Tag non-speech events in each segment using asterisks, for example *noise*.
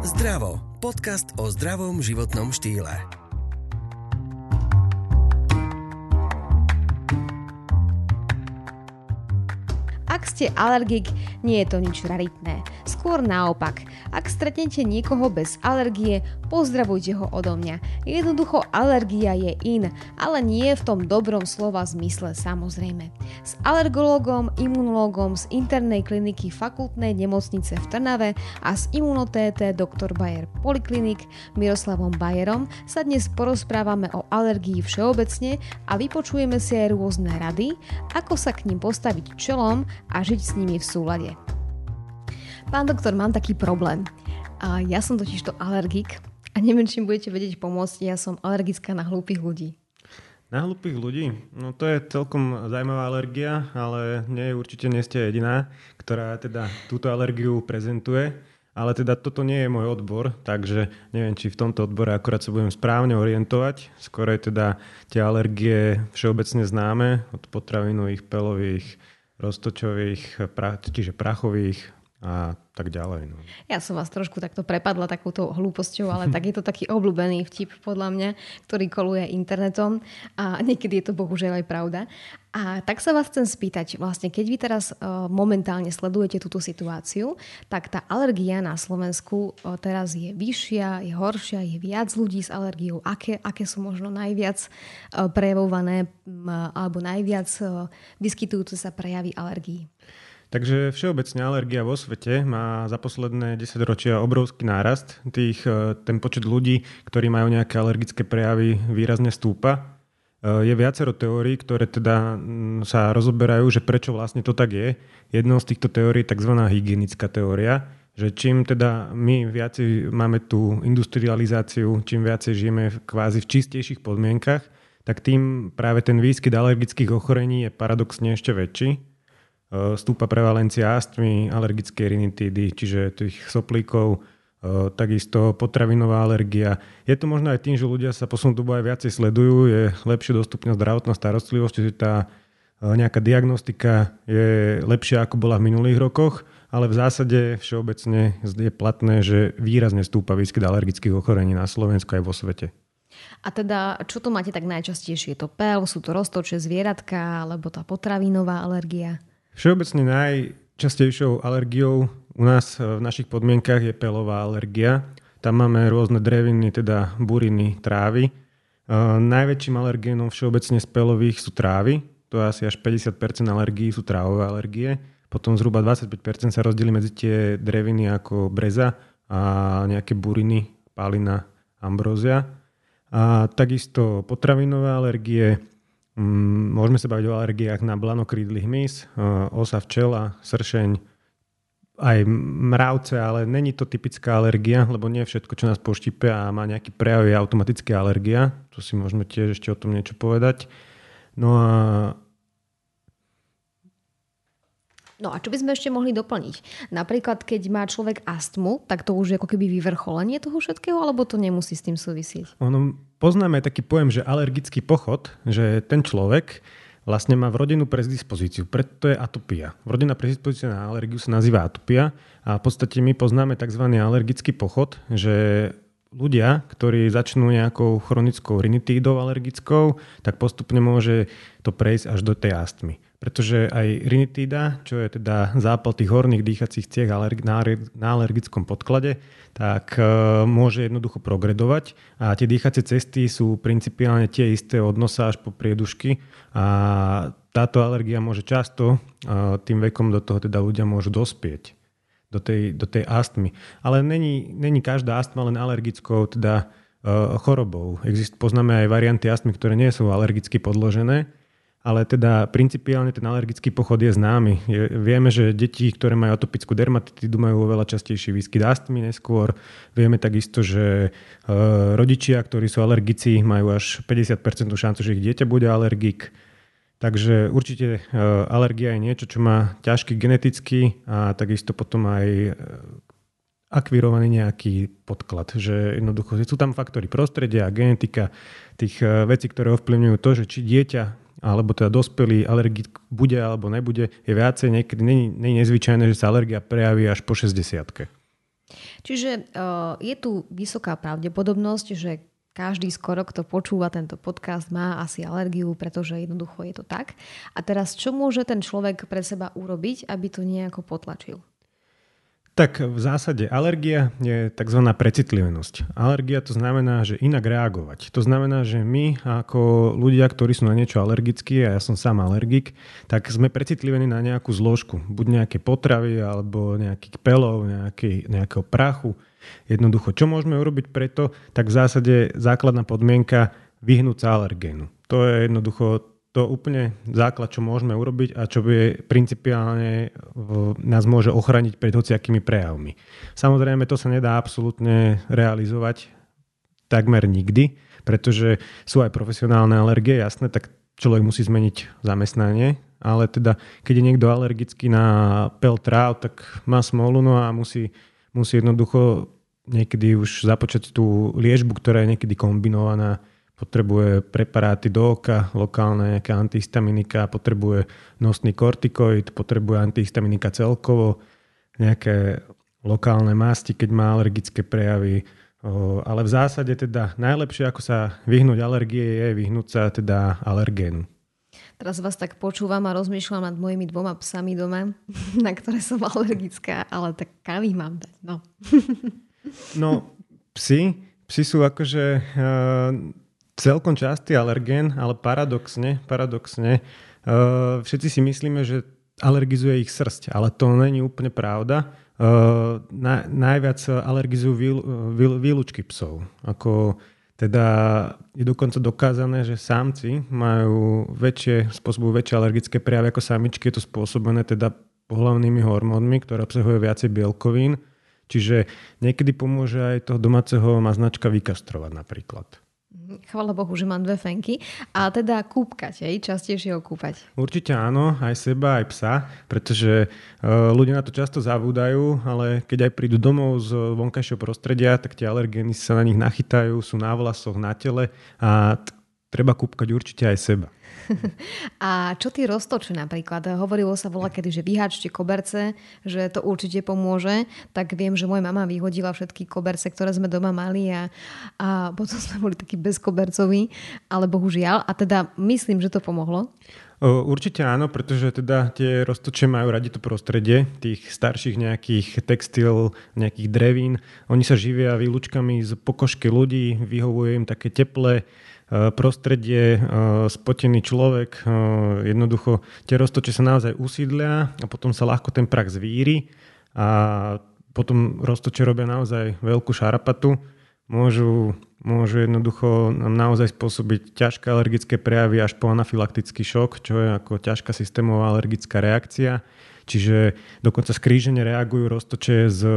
Zdravo. Podcast o zdravom životnom štýle. Ste alergik, nie je to nič raritné. Skôr naopak. Ak stretnete niekoho bez alergie, pozdravujte ho odo mňa. Jednoducho alergia je in, ale nie v tom dobrom slova zmysle samozrejme. S alergologom, imunologom z internej kliniky fakultnej nemocnice v Trnave a s imunotété dr. Bayer Poliklinik Miroslavom Bayerom sa dnes porozprávame o alergii všeobecne a vypočujeme si aj rôzne rady, ako sa k ním postaviť čelom a žiť s nimi v súlade. Pán doktor, mám taký problém. A ja som totiž to alergik a neviem, či budete vedieť pomôcť. Ja som alergická na hlúpych ľudí. Na hlúpych ľudí? No to je celkom zaujímavá alergia, ale nie, určite nie ste jediná, ktorá teda túto alergiu prezentuje. Ale teda toto nie je môj odbor, takže neviem, či v tomto odbore akorát sa budem správne orientovať. Skôr je teda tie alergie všeobecne známe, od potravinových, pelových, roztočových, čiže prachových, a tak ďalej. No. Ja som vás trošku takto prepadla takouto hlúposťou, ale tak je to taký obľúbený vtip podľa mňa, ktorý koluje internetom a niekedy je to bohužiaľ aj pravda. A tak sa vás chcem spýtať, vlastne keď vy teraz uh, momentálne sledujete túto situáciu, tak tá alergia na Slovensku uh, teraz je vyššia, je horšia, je viac ľudí s alergiou. Aké, aké sú možno najviac uh, prejavované um, alebo najviac vyskytujúce sa prejavy alergií? Takže všeobecne alergia vo svete má za posledné 10 ročia obrovský nárast. Tých, e, ten počet ľudí, ktorí majú nejaké alergické prejavy, výrazne stúpa. E, je viacero teórií, ktoré teda sa rozoberajú, že prečo vlastne to tak je. Jednou z týchto teórií je tzv. hygienická teória, že čím teda my viacej máme tú industrializáciu, čím viacej žijeme kvázi v čistejších podmienkach, tak tým práve ten výskyt alergických ochorení je paradoxne ešte väčší. Eh, stúpa prevalencia astmy, alergické rinitídy, čiže tých soplíkov, eh, takisto potravinová alergia. Je to možno aj tým, že ľudia sa posunú dobu aj viacej sledujú, je lepšie dostupná zdravotná starostlivosť, čiže tá eh, nejaká diagnostika je lepšia ako bola v minulých rokoch, ale v zásade všeobecne je platné, že výrazne stúpa výskyt alergických ochorení na Slovensku aj vo svete. A teda, čo to máte tak najčastejšie? Je to pel, sú to roztoče zvieratka, alebo tá potravinová alergia? Všeobecne najčastejšou alergiou u nás v našich podmienkach je pelová alergia. Tam máme rôzne dreviny, teda buriny, trávy. Najväčším alergénom všeobecne z pelových sú trávy. To je asi až 50% alergií sú trávové alergie. Potom zhruba 25% sa rozdelí medzi tie dreviny ako breza a nejaké buriny, palina, ambrózia. A takisto potravinové alergie, môžeme sa baviť o alergiách na blanokrídly hmyz, osa včela, sršeň, aj mravce, ale není to typická alergia, lebo nie všetko, čo nás poštípe a má nejaký prejav, je automaticky alergia. Tu si môžeme tiež ešte o tom niečo povedať. No a No a čo by sme ešte mohli doplniť? Napríklad, keď má človek astmu, tak to už je ako keby vyvrcholenie toho všetkého, alebo to nemusí s tým súvisieť? Ono, poznáme taký pojem, že alergický pochod, že ten človek vlastne má v rodinu predispozíciu, preto je atopia. Rodinná predispozícia na alergiu sa nazýva atopia a v podstate my poznáme tzv. alergický pochod, že ľudia, ktorí začnú nejakou chronickou rinitídou alergickou, tak postupne môže to prejsť až do tej astmy pretože aj rinitída, čo je teda zápal tých horných dýchacích ciech na alergickom podklade, tak e, môže jednoducho progredovať a tie dýchacie cesty sú principiálne tie isté od nosa až po priedušky a táto alergia môže často e, tým vekom do toho teda ľudia môžu dospieť do tej, do tej astmy. Ale není, není každá astma len alergickou teda e, chorobou. Exist, poznáme aj varianty astmy, ktoré nie sú alergicky podložené, ale teda principiálne ten alergický pochod je známy. Je, vieme, že deti, ktoré majú atopickú dermatitidu, majú oveľa častejší výskyt astmy neskôr. Vieme takisto, že e, rodičia, ktorí sú alergici, majú až 50% šancu, že ich dieťa bude alergik. Takže určite e, alergia je niečo, čo má ťažký genetický a takisto potom aj e, akvirovaný nejaký podklad. Že jednoducho sú tam faktory prostredia genetika tých e, vecí, ktoré ovplyvňujú to, že či dieťa alebo teda dospelý alergik bude alebo nebude, je viacej. Niekedy není, není nezvyčajné, že sa alergia prejaví až po 60 Čiže uh, je tu vysoká pravdepodobnosť, že každý skoro, kto počúva tento podcast, má asi alergiu, pretože jednoducho je to tak. A teraz, čo môže ten človek pre seba urobiť, aby to nejako potlačil? Tak v zásade alergia je tzv. precitlivenosť. Alergia to znamená, že inak reagovať. To znamená, že my ako ľudia, ktorí sú na niečo alergickí, a ja som sám alergik, tak sme precitlivení na nejakú zložku. Buď nejaké potravy, alebo nejakých pelov, nejaký, nejakého prachu. Jednoducho, čo môžeme urobiť preto, tak v zásade základná podmienka vyhnúť sa alergénu. To je jednoducho to úplne základ, čo môžeme urobiť a čo by principiálne nás môže ochraniť pred hociakými prejavmi. Samozrejme, to sa nedá absolútne realizovať takmer nikdy, pretože sú aj profesionálne alergie, jasné, tak človek musí zmeniť zamestnanie, ale teda keď je niekto alergický na pel tráv, tak má smolu no a musí, musí jednoducho niekedy už započať tú liežbu, ktorá je niekedy kombinovaná potrebuje preparáty do oka, lokálne nejaké antihistaminika, potrebuje nosný kortikoid, potrebuje antihistaminika celkovo, nejaké lokálne masti, keď má alergické prejavy. Ale v zásade teda najlepšie, ako sa vyhnúť alergie, je vyhnúť sa teda alergénu. Teraz vás tak počúvam a rozmýšľam nad mojimi dvoma psami doma, *laughs* na ktoré som alergická, ale tak kam ich mám dať? No, no psi, psi sú akože uh, celkom častý alergén, ale paradoxne, paradoxne uh, všetci si myslíme, že alergizuje ich srst, ale to není úplne pravda. Na, najviac alergizujú výl, výlučky psov. Ako teda je dokonca dokázané, že samci majú väčšie, spôsobujú väčšie alergické prejavy ako samičky. Je to spôsobené teda pohľavnými hormónmi, ktoré obsahujú viacej bielkovín. Čiže niekedy pomôže aj toho domáceho maznačka vykastrovať napríklad. Chvala Bohu, že mám dve fenky. A teda kúpkať, hej? častejšie ho kúpať. Určite áno, aj seba, aj psa, pretože uh, ľudia na to často zavúdajú, ale keď aj prídu domov z vonkajšieho prostredia, tak tie alergény sa na nich nachytajú, sú na vlasoch, na tele a t- treba kúpkať určite aj seba. *laughs* A čo tie roztoče napríklad? Hovorilo sa voľa kedy, že vyháčte koberce, že to určite pomôže. Tak viem, že moja mama vyhodila všetky koberce, ktoré sme doma mali a, a potom sme boli takí bezkobercoví, ale bohužiaľ. A teda myslím, že to pomohlo. Určite áno, pretože teda tie roztoče majú radi to prostredie, tých starších nejakých textil, nejakých drevín. Oni sa živia výlučkami z pokožky ľudí, vyhovuje im také teplé, prostredie, eh, spotený človek, eh, jednoducho tie roztoče sa naozaj usídlia a potom sa ľahko ten prach zvíri a potom roztoče robia naozaj veľkú šarapatu. Môžu, môžu jednoducho nám naozaj spôsobiť ťažké alergické prejavy až po anafylaktický šok, čo je ako ťažká systémová alergická reakcia. Čiže dokonca skrížene reagujú roztoče s e,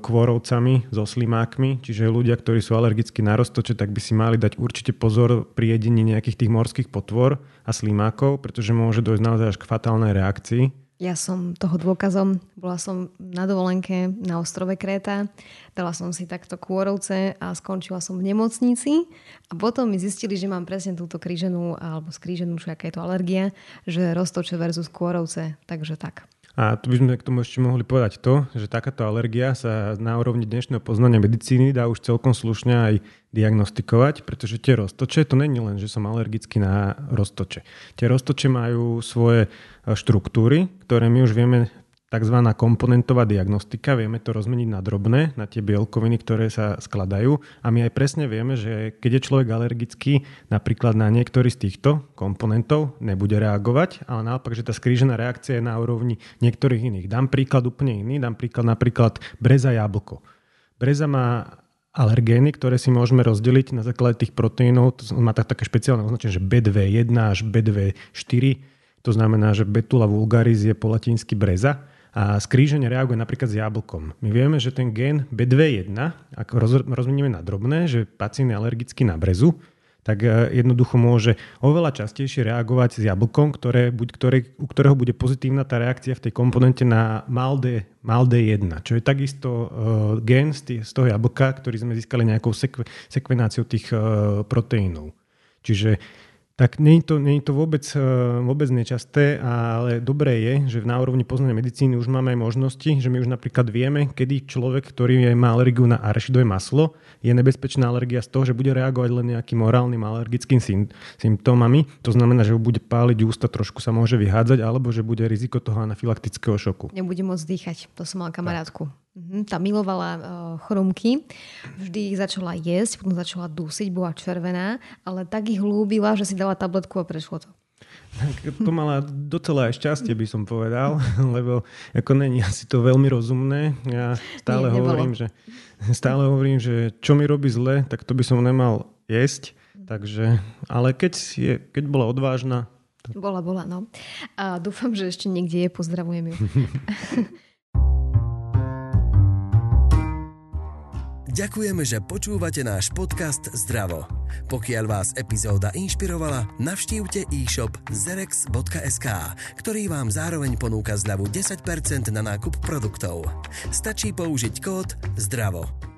kôrovcami, so slimákmi, čiže ľudia, ktorí sú alergickí na roztoče, tak by si mali dať určite pozor pri jedení nejakých tých morských potvor a slimákov, pretože môže dojsť naozaj až k fatálnej reakcii. Ja som toho dôkazom. Bola som na dovolenke na ostrove Kréta, dala som si takto kôrovce a skončila som v nemocnici a potom mi zistili, že mám presne túto kríženú alebo skríženú, čo aká je to alergia, že roztoče versus kôrovce, takže tak. A tu by sme k tomu ešte mohli povedať to, že takáto alergia sa na úrovni dnešného poznania medicíny dá už celkom slušne aj diagnostikovať, pretože tie roztoče, to není len, že som alergický na roztoče. Tie roztoče majú svoje štruktúry, ktoré my už vieme tzv. komponentová diagnostika. Vieme to rozmeniť na drobné, na tie bielkoviny, ktoré sa skladajú. A my aj presne vieme, že keď je človek alergický napríklad na niektorý z týchto komponentov, nebude reagovať, ale naopak, že tá skrížená reakcia je na úrovni niektorých iných. Dám príklad úplne iný, dám príklad napríklad breza jablko. Breza má alergény, ktoré si môžeme rozdeliť na základe tých proteínov. To má tak, také špeciálne označenie, že B2.1 až B2.4. To znamená, že Betula vulgaris je po latinsky breza a skríženie reaguje napríklad s jablkom. My vieme, že ten gen B2.1, ak rozmenieme na drobné, že pacient je alergický na brezu, tak e, jednoducho môže oveľa častejšie reagovať s jablkom, ktoré, buď, ktoré, u ktorého bude pozitívna tá reakcia v tej komponente na MALD, MALD1, čo je takisto uh, gen z, tý, z toho jablka, ktorý sme získali nejakou sekve, sekvenáciou tých uh, proteínov. Čiže Tak nie je to, nie je to vôbec, eh, vôbec nečasté, ale dobré je, že na úrovni poznania medicíny už máme aj možnosti, že my už napríklad vieme, kedy človek, ktorý má alergiu na arašidové maslo, je nebezpečná alergia z toho, že bude reagovať len nejakým morálnym alergickým symptómami. To znamená, že bude páliť ústa, trošku sa môže vyhádzať, alebo že bude riziko toho anafylaktického šoku. Nebude môcť dýchať. To som mal kamarátku. Tak. Mhm, tá milovala uh, chrumky, vždy ich začala jesť, potom začala dusiť, bola červená, ale tak ich ľúbila, že si dala tabletku a prešlo to. Tak to *laughs* mala docela aj šťastie, by som povedal, *laughs* lebo ako není asi to veľmi rozumné. Ja stále Nie, hovorím, že, stále hovorím, že čo mi robí zle, tak to by som nemal jesť. Takže, ale keď, je, keď bola odvážna... Tak... Bola, bola, no. A dúfam, že ešte niekde je, pozdravujem ju. *laughs* Ďakujeme, že počúvate náš podcast Zdravo. Pokiaľ vás epizóda inšpirovala, navštívte e-shop zerex.sk, ktorý vám zároveň ponúka zľavu 10% na nákup produktov. Stačí použiť kód ZDRAVO.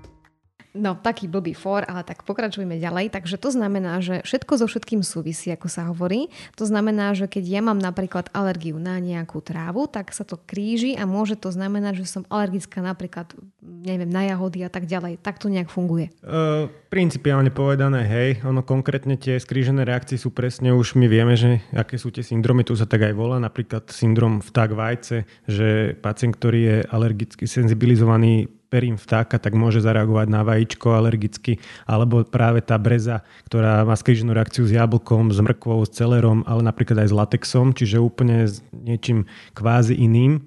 No, taký blbý for, ale tak pokračujeme ďalej. Takže to znamená, že všetko so všetkým súvisí, ako sa hovorí. To znamená, že keď ja mám napríklad alergiu na nejakú trávu, tak sa to kríži a môže to znamenať, že som alergická napríklad, neviem, na jahody a tak ďalej. Tak to nejak funguje. Uh, principiálne povedané, hej, ono konkrétne tie skrížené reakcie sú presne už my vieme, že aké sú tie syndromy, tu sa tak aj volá, napríklad syndrom vták vajce, že pacient, ktorý je alergicky senzibilizovaný perím vtáka, tak môže zareagovať na vajíčko alergicky, alebo práve tá breza, ktorá má skríženú reakciu s jablkom, s mrkvou, s celerom, ale napríklad aj s latexom, čiže úplne s niečím kvázi iným.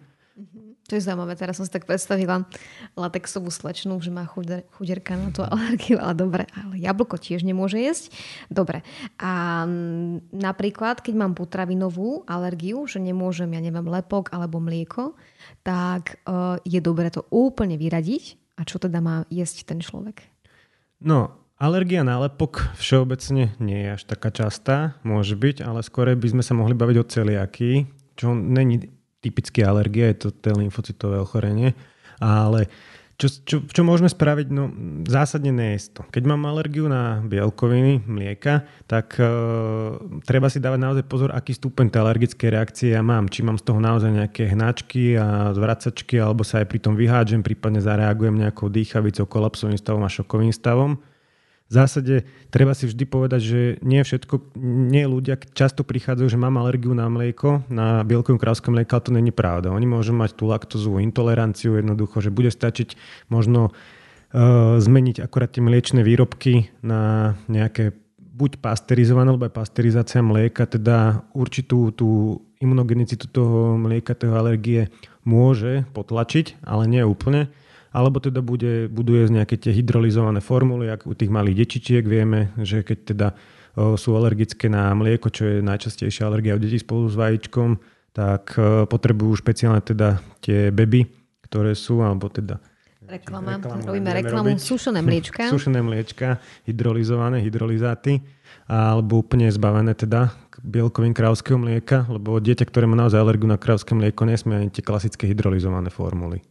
To je zaujímavé, teraz som si tak predstavila latexovú slečnú, že má chuderka na to *laughs* alergiu, ale dobre, ale jablko tiež nemôže jesť. Dobre. A napríklad, keď mám potravinovú alergiu, že nemôžem, ja neviem, lepok alebo mlieko, tak uh, je dobre to úplne vyradiť. A čo teda má jesť ten človek? No, alergia na lepok všeobecne nie je až taká častá, môže byť, ale skôr by sme sa mohli baviť o celiakii, čo není typické alergie, je to té lymfocytové ochorenie, ale čo, čo, čo môžeme spraviť? No zásadne nejesť to. Keď mám alergiu na bielkoviny, mlieka, tak e, treba si dávať naozaj pozor, aký stupeň tej alergické reakcie ja mám. Či mám z toho naozaj nejaké hnačky a zvracačky, alebo sa aj pri tom vyhádžem, prípadne zareagujem nejakou dýchavicou, kolapsovým stavom a šokovým stavom v zásade treba si vždy povedať, že nie všetko, nie ľudia často prichádzajú, že mám alergiu na mlieko, na bielkovú krávské mlieko, ale to není pravda. Oni môžu mať tú laktózovú intoleranciu jednoducho, že bude stačiť možno uh, zmeniť akorát tie mliečne výrobky na nejaké buď pasterizované, alebo aj pasterizácia mlieka, teda určitú tú imunogenicitu toho mlieka, toho alergie môže potlačiť, ale nie úplne alebo teda bude, budú jesť nejaké tie hydrolizované formuly, ako u tých malých dečičiek vieme, že keď teda sú alergické na mlieko, čo je najčastejšia alergia u detí spolu s vajíčkom, tak potrebujú špeciálne teda tie beby, ktoré sú, alebo teda Reklama, reklamu, robíme reklamu, robiť. sušené mliečka. *laughs* sušené mliečka, hydrolizované, hydrolizáty, alebo úplne zbavené teda bielkovým krávského mlieka, lebo dieťa, ktoré má naozaj alergiu na krávské mlieko, nesmie ani tie klasické hydrolizované formuly.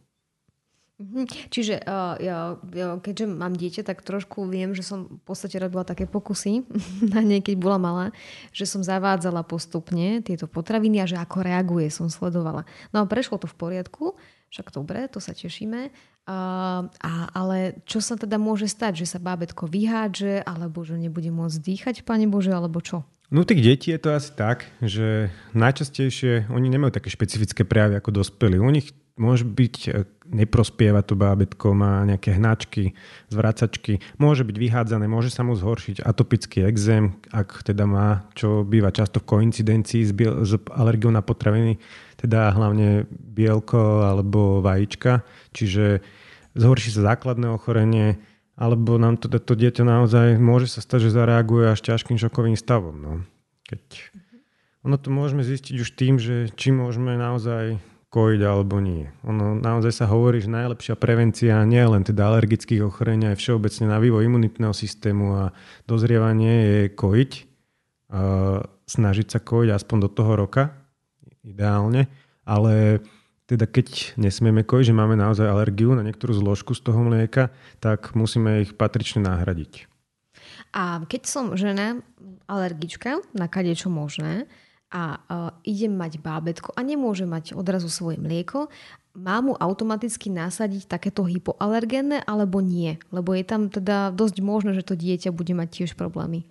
Mhm. Čiže uh, ja, ja, keďže mám dieťa, tak trošku viem, že som v podstate robila také pokusy *laughs* na nej, keď bola malá, že som zavádzala postupne tieto potraviny a že ako reaguje, som sledovala. No a prešlo to v poriadku, však dobre, to sa tešíme. Uh, a, ale čo sa teda môže stať? Že sa bábetko vyhádže, alebo že nebude môcť dýchať, Pane Bože, alebo čo? No tých detí je to asi tak, že najčastejšie oni nemajú také špecifické prejavy ako dospelí. U nich môže byť, e, neprospieva to bábetko, má nejaké hnačky, zvracačky, môže byť vyhádzané, môže sa mu zhoršiť atopický exém, ak teda má, čo býva často v koincidencii s, biel- s alergiou na potraviny, teda hlavne bielko alebo vajíčka, čiže zhorší sa základné ochorenie, alebo nám to, to dieťa naozaj môže sa stať, že zareaguje až ťažkým šokovým stavom. No. Keď... Ono to môžeme zistiť už tým, že či môžeme naozaj kojiť alebo nie. Ono naozaj sa hovorí, že najlepšia prevencia nie len teda alergických ochorení, aj všeobecne na vývoj imunitného systému a dozrievanie je kojiť. Snažiť sa kojiť aspoň do toho roka, ideálne, ale teda keď nesmieme kojiť, že máme naozaj alergiu na niektorú zložku z toho mlieka, tak musíme ich patrične nahradiť. A keď som žena, alergička na kadečo možné a uh, idem mať bábetko a nemôže mať odrazu svoje mlieko, má mu automaticky nasadiť takéto hypoalergénne alebo nie? Lebo je tam teda dosť možné, že to dieťa bude mať tiež problémy.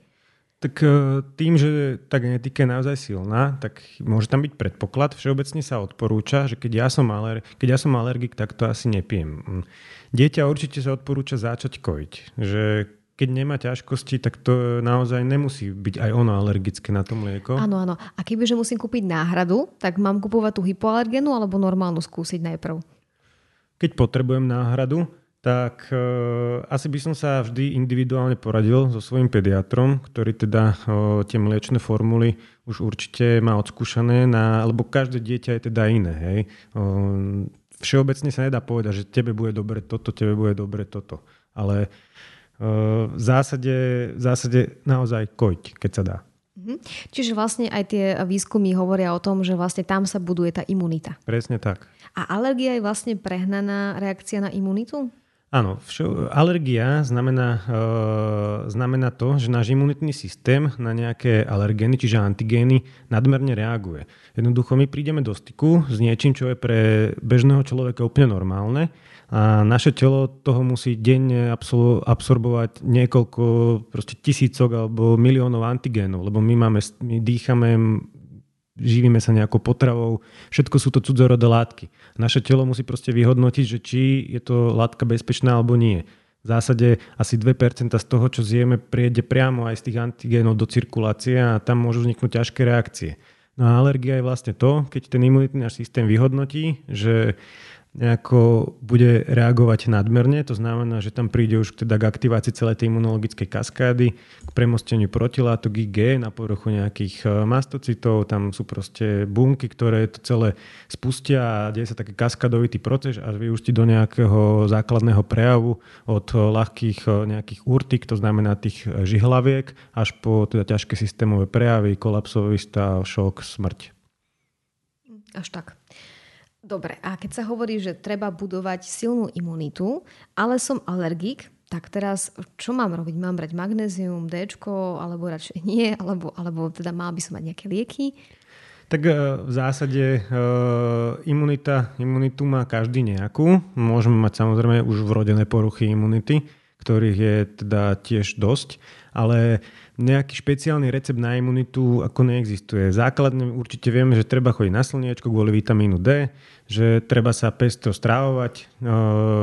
Tak e, tým, že tá genetika je naozaj silná, tak môže tam byť predpoklad. Všeobecne sa odporúča, že keď ja som, aler- keď ja som alergik, tak to asi nepijem. Mm. Dieťa určite sa odporúča začať kojiť. Že keď nemá ťažkosti, tak to naozaj nemusí byť aj ono alergické na to mlieko. Áno, áno. A kebyže musím kúpiť náhradu, tak mám kupovať tú hypoalergénu alebo normálnu skúsiť najprv? Keď potrebujem náhradu, tak e, asi by som sa vždy individuálne poradil so svojím pediatrom, ktorý teda e, tie mliečne formuly už určite má odskúšané, na, lebo každé dieťa je teda iné. Hej. E, všeobecne sa nedá povedať, že tebe bude dobre toto, tebe bude dobre toto. Ale v zásade, v zásade naozaj koť, keď sa dá. Mhm. Čiže vlastne aj tie výskumy hovoria o tom, že vlastne tam sa buduje tá imunita. Presne tak. A alergia je vlastne prehnaná reakcia na imunitu? Áno, všo, alergia znamená, e, znamená to, že náš imunitný systém na nejaké alergény, čiže antigény, nadmerne reaguje. Jednoducho my prídeme do styku s niečím, čo je pre bežného človeka úplne normálne a naše telo toho musí denne absorbovať niekoľko tisícok alebo miliónov antigénov, lebo my, máme, my dýchame živíme sa nejakou potravou, všetko sú to cudzorodé látky. Naše telo musí proste vyhodnotiť, že či je to látka bezpečná alebo nie. V zásade asi 2% z toho, čo zjeme, priede priamo aj z tých antigénov do cirkulácie a tam môžu vzniknúť ťažké reakcie. No a alergia je vlastne to, keď ten imunitný náš systém vyhodnotí, že nejako bude reagovať nadmerne, to znamená, že tam príde už teda k aktivácii celej tej imunologickej kaskády, k premosteniu protilátok IG na povrchu nejakých e, mastocitov, tam sú proste bunky, ktoré to celé spustia a deje sa taký kaskadovitý proces až vyústi do nejakého základného prejavu od e, ľahkých e, nejakých urtik, to znamená tých žihlaviek, až po teda ťažké systémové prejavy, kolapsový stav, šok, smrť. Až tak. Dobre, a keď sa hovorí, že treba budovať silnú imunitu, ale som alergik, tak teraz čo mám robiť? Mám brať magnézium, D, alebo radšej nie, alebo, alebo teda mal by som mať nejaké lieky? Tak e, v zásade e, imunita, imunitu má každý nejakú. Môžeme mať samozrejme už vrodené poruchy imunity, ktorých je teda tiež dosť, ale nejaký špeciálny recept na imunitu ako neexistuje. Základne určite vieme, že treba chodiť na slniečko kvôli vitamínu D, že treba sa pestro strávovať e,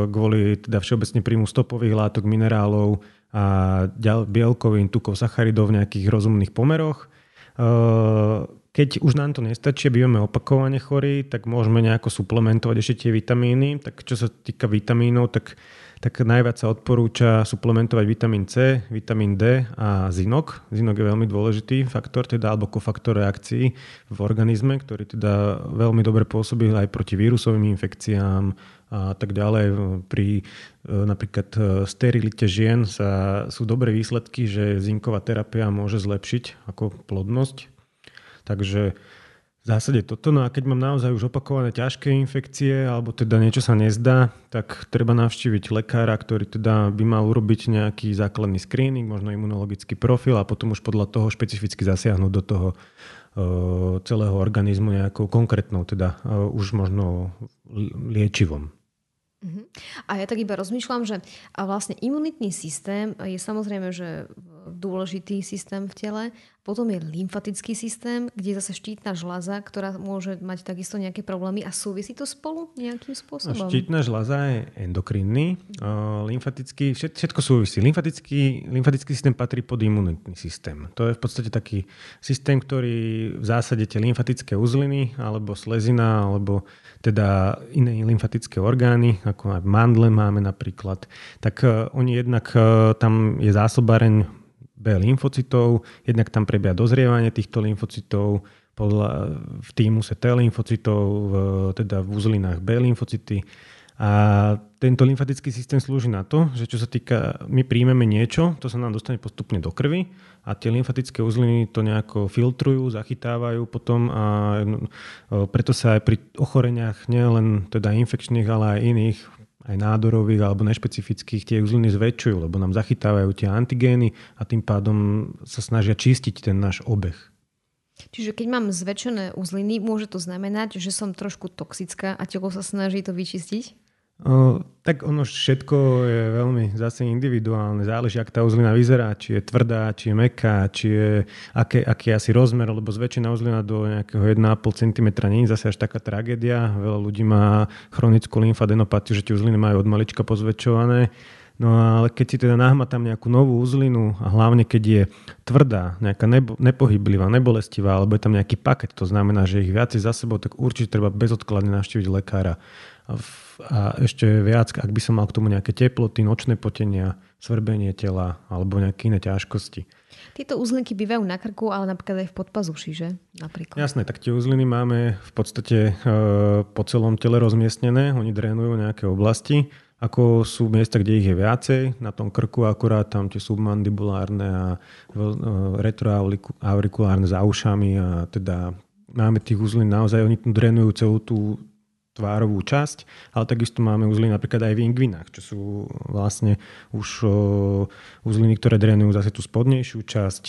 kvôli teda všeobecne príjmu stopových látok, minerálov a bielkovín, tukov, sacharidov v nejakých rozumných pomeroch. E, keď už nám to nestačí, bývame opakovane chorí, tak môžeme nejako suplementovať ešte tie vitamíny. Tak čo sa týka vitamínov, tak tak najviac sa odporúča suplementovať vitamín C, vitamín D a zinok. Zinok je veľmi dôležitý faktor, teda alebo kofaktor reakcií v organizme, ktorý teda veľmi dobre pôsobí aj proti vírusovým infekciám a tak ďalej. Pri e, napríklad e, sterilite žien sa, sú dobré výsledky, že zinková terapia môže zlepšiť ako plodnosť. Takže v zásade toto. No a keď mám naozaj už opakované ťažké infekcie alebo teda niečo sa nezdá, tak treba navštíviť lekára, ktorý teda by mal urobiť nejaký základný screening, možno imunologický profil a potom už podľa toho špecificky zasiahnuť do toho uh, celého organizmu nejakou konkrétnou, teda uh, už možno liečivom. Uh-huh. A ja tak iba rozmýšľam, že vlastne imunitný systém je samozrejme, že dôležitý systém v tele, potom je lymfatický systém, kde je zase štítna žľaza, ktorá môže mať takisto nejaké problémy a súvisí to spolu nejakým spôsobom? No, štítna žľaza je endokrinný, lymfatický, všetko súvisí. Lymfatický, lymfatický systém patrí pod imunitný systém. To je v podstate taký systém, ktorý v zásade tie lymfatické uzliny alebo slezina alebo teda iné lymfatické orgány, ako aj mandle máme napríklad, tak uh, oni jednak uh, tam je zásobareň B lymfocytov, jednak tam prebieha dozrievanie týchto lymfocytov, podľa, v týmuse T lymfocytov, v, teda v uzlinách B lymfocyty. A tento lymfatický systém slúži na to, že čo sa týka, my príjmeme niečo, to sa nám dostane postupne do krvi a tie lymfatické uzliny to nejako filtrujú, zachytávajú potom a no, preto sa aj pri ochoreniach nielen teda infekčných, ale aj iných aj nádorových alebo nešpecifických tie uzliny zväčšujú, lebo nám zachytávajú tie antigény a tým pádom sa snažia čistiť ten náš obeh. Čiže keď mám zväčšené uzliny, môže to znamenať, že som trošku toxická a telo sa snaží to vyčistiť? O, tak ono všetko je veľmi zase individuálne. Záleží, ak tá uzlina vyzerá, či je tvrdá, či je meká, či je aké, aký asi rozmer, lebo zväčšená uzlina do nejakého 1,5 cm nie je zase až taká tragédia. Veľa ľudí má chronickú lymfadenopatiu, že tie uzliny majú od malička pozväčšované. No ale keď si teda nahmatám nejakú novú uzlinu a hlavne keď je tvrdá, nejaká nebo, nepohyblivá, nebolestivá, alebo je tam nejaký paket, to znamená, že ich viacej za sebou, tak určite treba bezodkladne navštíviť lekára a ešte viac, ak by som mal k tomu nejaké teploty, nočné potenia, svrbenie tela alebo nejaké iné ťažkosti. Tieto uzlinky bývajú na krku, ale napríklad aj v podpazuši, že? Napríklad. Jasné, tak tie uzliny máme v podstate e, po celom tele rozmiestnené, oni drénujú nejaké oblasti, ako sú miesta, kde ich je viacej, na tom krku akurát tam tie submandibulárne a e, retroaurikulárne za ušami a teda máme tých uzlín naozaj, oni drénujú celú tú tvárovú časť, ale takisto máme uzliny napríklad aj v ingvinách, čo sú vlastne už uzliny, ktoré drenujú zase tú spodnejšiu časť.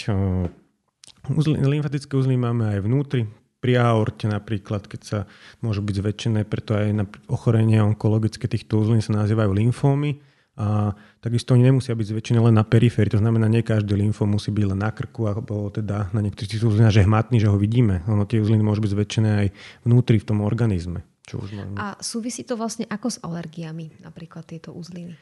Uzliny, lymfatické uzliny máme aj vnútri, pri aorte napríklad, keď sa môžu byť zväčšené, preto aj na ochorenia onkologické týchto uzlín sa nazývajú lymfómy. A takisto oni nemusia byť zväčšené len na periférii, to znamená, nie každý lymfóm musí byť len na krku, alebo teda na niektorých tých uzlinách, že hmatný, že ho vidíme. Ono tie uzliny môžu byť zväčšené aj vnútri v tom organizme. Čo už máme. A súvisí to vlastne ako s alergiami, napríklad tieto uzliny?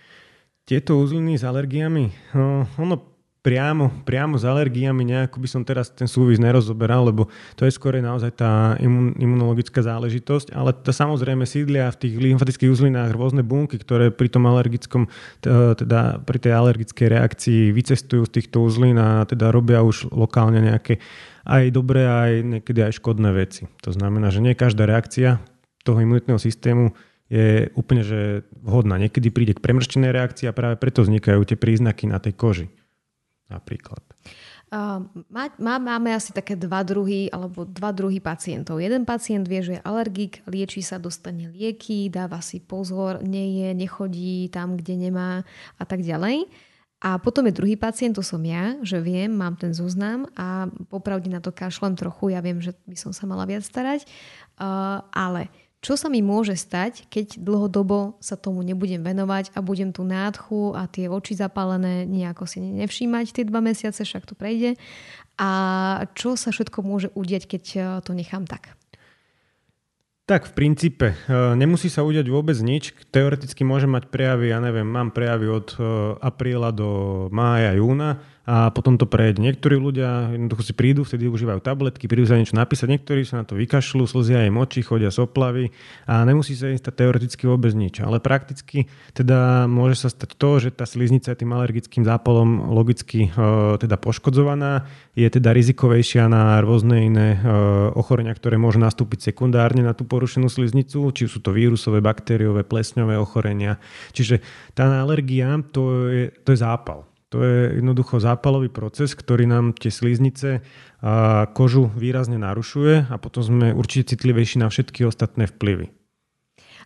Tieto uzliny s alergiami, no, ono priamo, priamo s alergiami nejako by som teraz ten súvis nerozoberal, lebo to je skôr naozaj tá imun, imunologická záležitosť, ale to samozrejme sídlia v tých lymfatických uzlinách rôzne bunky, ktoré pri tom alergickom, teda pri tej alergickej reakcii vycestujú z týchto uzlín a teda robia už lokálne nejaké aj dobré, aj niekedy aj škodné veci. To znamená, že nie každá reakcia toho imunitného systému je úplne že vhodná. Niekedy príde k premrštenej reakcii a práve preto vznikajú tie príznaky na tej koži. Napríklad. Má, má, máme asi také dva druhy alebo dva druhy pacientov. Jeden pacient vie, že je alergik, liečí sa, dostane lieky, dáva si pozor, nie je, nechodí tam, kde nemá a tak ďalej. A potom je druhý pacient, to som ja, že viem, mám ten zoznam a popravde na to kašlem trochu, ja viem, že by som sa mala viac starať, uh, ale čo sa mi môže stať, keď dlhodobo sa tomu nebudem venovať a budem tu nádchu a tie oči zapálené nejako si nevšímať tie dva mesiace, však to prejde. A čo sa všetko môže udiať, keď eh, to nechám tak? Tak v princípe eh, nemusí sa udiať vôbec nič. Teoreticky môžem mať prejavy, ja neviem, mám prejavy od eh, apríla do mája, júna a potom to prejde. Niektorí ľudia jednoducho si prídu, vtedy užívajú tabletky, prídu sa niečo napísať, niektorí sa na to vykašľú, slzia im oči, chodia soplavy a nemusí sa stať teoreticky vôbec nič. Ale prakticky teda môže sa stať to, že tá sliznica je tým alergickým zápalom logicky e, teda poškodzovaná, je teda rizikovejšia na rôzne iné e, ochorenia, ktoré môžu nastúpiť sekundárne na tú porušenú sliznicu, či sú to vírusové, baktériové, plesňové ochorenia. Čiže tá alergia to je, to je zápal. To je jednoducho zápalový proces, ktorý nám tie sliznice a kožu výrazne narušuje a potom sme určite citlivejší na všetky ostatné vplyvy.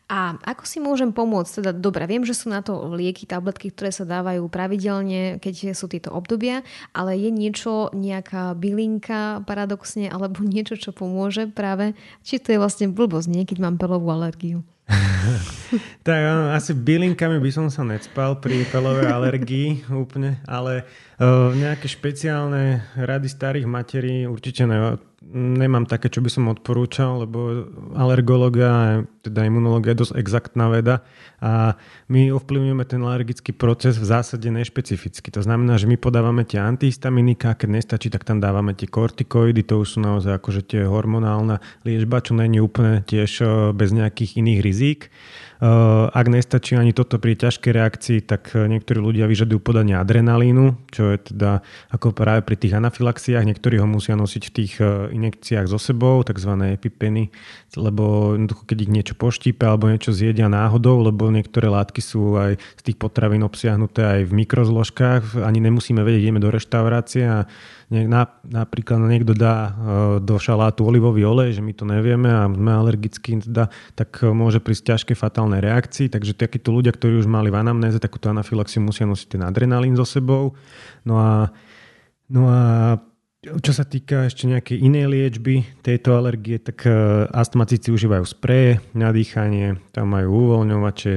A ako si môžem pomôcť? Teda, dobre, viem, že sú na to lieky, tabletky, ktoré sa dávajú pravidelne, keď sú tieto obdobia, ale je niečo, nejaká bylinka paradoxne, alebo niečo, čo pomôže práve? Či to je vlastne blbosť, nie? Keď mám pelovú alergiu? *laughs* *laughs* tak asi bylinkami by som sa necpal pri pelovej alergii *laughs* úplne, ale uh, nejaké špeciálne rady starých materí určite ne, nemám také, čo by som odporúčal, lebo alergológia, teda imunológia je dosť exaktná veda a my ovplyvňujeme ten alergický proces v zásade nešpecificky. To znamená, že my podávame tie antihistaminika, keď nestačí, tak tam dávame tie kortikoidy, to už sú naozaj akože tie hormonálna liečba, čo není úplne tiež eh, bez nejakých iných rizík. Eh, ak nestačí ani toto pri ťažkej reakcii, tak eh, niektorí ľudia vyžadujú podanie adrenalínu, čo je teda ako práve pri tých anafilaxiách. Niektorí ho musia nosiť v tých eh, injekciách so sebou, tzv. epipeny, lebo keď ich niečo poštípe alebo niečo zjedia náhodou, lebo niektoré látky sú aj z tých potravín obsiahnuté aj v mikrozložkách. Ani nemusíme vedieť, ideme do reštaurácie a napríklad niekto dá do šalátu olivový olej, že my to nevieme a sme alergickí, teda, tak môže prísť ťažké fatálne reakcie. Takže takíto ľudia, ktorí už mali v anamnéze takúto anafilaxiu, musia nosiť ten adrenalín so sebou. No a, no a čo sa týka ešte nejakej inej liečby tejto alergie, tak e, astmatici užívajú spreje na dýchanie, tam majú uvoľňovače,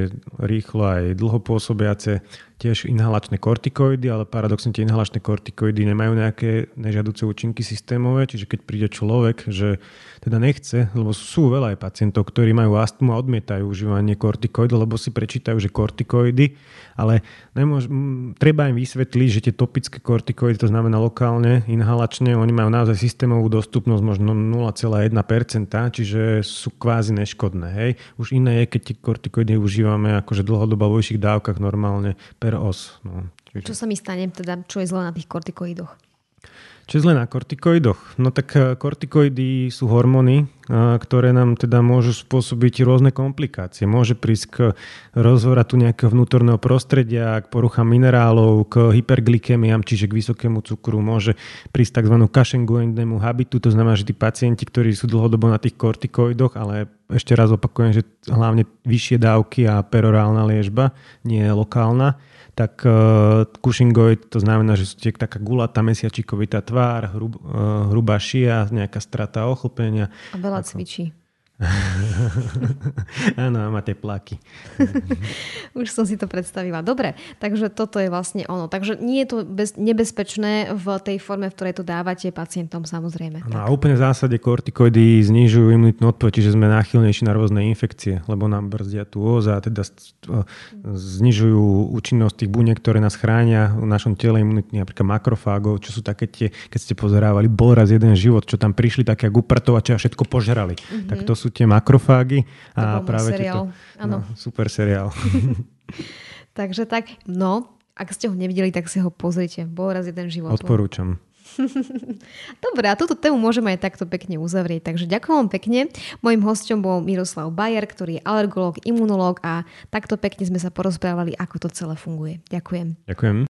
rýchlo aj dlhopôsobiace tiež inhalačné kortikoidy, ale paradoxne tie inhalačné kortikoidy nemajú nejaké nežiaduce účinky systémové, čiže keď príde človek, že teda nechce, lebo sú veľa aj pacientov, ktorí majú astmu a odmietajú užívanie kortikoidov, lebo si prečítajú, že kortikoidy, ale nemôž, treba im vysvetliť, že tie topické kortikoidy, to znamená lokálne, inhalačne, oni majú naozaj systémovú dostupnosť možno 0,1%, čiže sú kvázi neškodné. Hej. Už iné je, keď tie kortikoidy užívame akože dlhodobo vo vyšších dávkach normálne per os. No. Čiže... Čo sa mi stane, teda, čo je zle na tých kortikoidoch? Čo je zle na kortikoidoch? No tak eh, kortikoidy sú hormóny, ktoré nám teda môžu spôsobiť rôzne komplikácie. Môže prísť k rozvoratu nejakého vnútorného prostredia, k poruchám minerálov, k hyperglykemiám, čiže k vysokému cukru. Môže prísť tzv. kašenguendnému habitu, to znamená, že tí pacienti, ktorí sú dlhodobo na tých kortikoidoch, ale ešte raz opakujem, že hlavne vyššie dávky a perorálna liežba, nie je lokálna, tak uh, Cushingoid to znamená, že sú tie taká gulatá mesiačikovitá tvár, hrub, uh, hrubá šia, nejaká strata ochlpenia. A veľa. Cvičí. *laughs* Áno, má tie plaky. *laughs* Už som si to predstavila. Dobre, takže toto je vlastne ono. Takže nie je to bez, nebezpečné v tej forme, v ktorej to dávate pacientom samozrejme. No a úplne v zásade kortikoidy znižujú imunitnú odpoveď, čiže sme náchylnejší na rôzne infekcie, lebo nám brzdia tú óza teda znižujú účinnosť tých buniek, ktoré nás chránia v našom tele imunitných, napríklad makrofágov, čo sú také tie, keď ste pozerávali, bol raz jeden život, čo tam prišli také ako a všetko požrali. Mm-hmm. Tak to sú tie makrofágy. A to práve seriál. To, no, super seriál. *laughs* Takže tak, no, ak ste ho nevideli, tak si ho pozrite. Bol raz jeden život. Odporúčam. *laughs* Dobre, a túto tému môžeme aj takto pekne uzavrieť. Takže ďakujem vám pekne. Mojím hostom bol Miroslav Bajer, ktorý je alergolog, imunológ a takto pekne sme sa porozprávali, ako to celé funguje. Ďakujem. Ďakujem.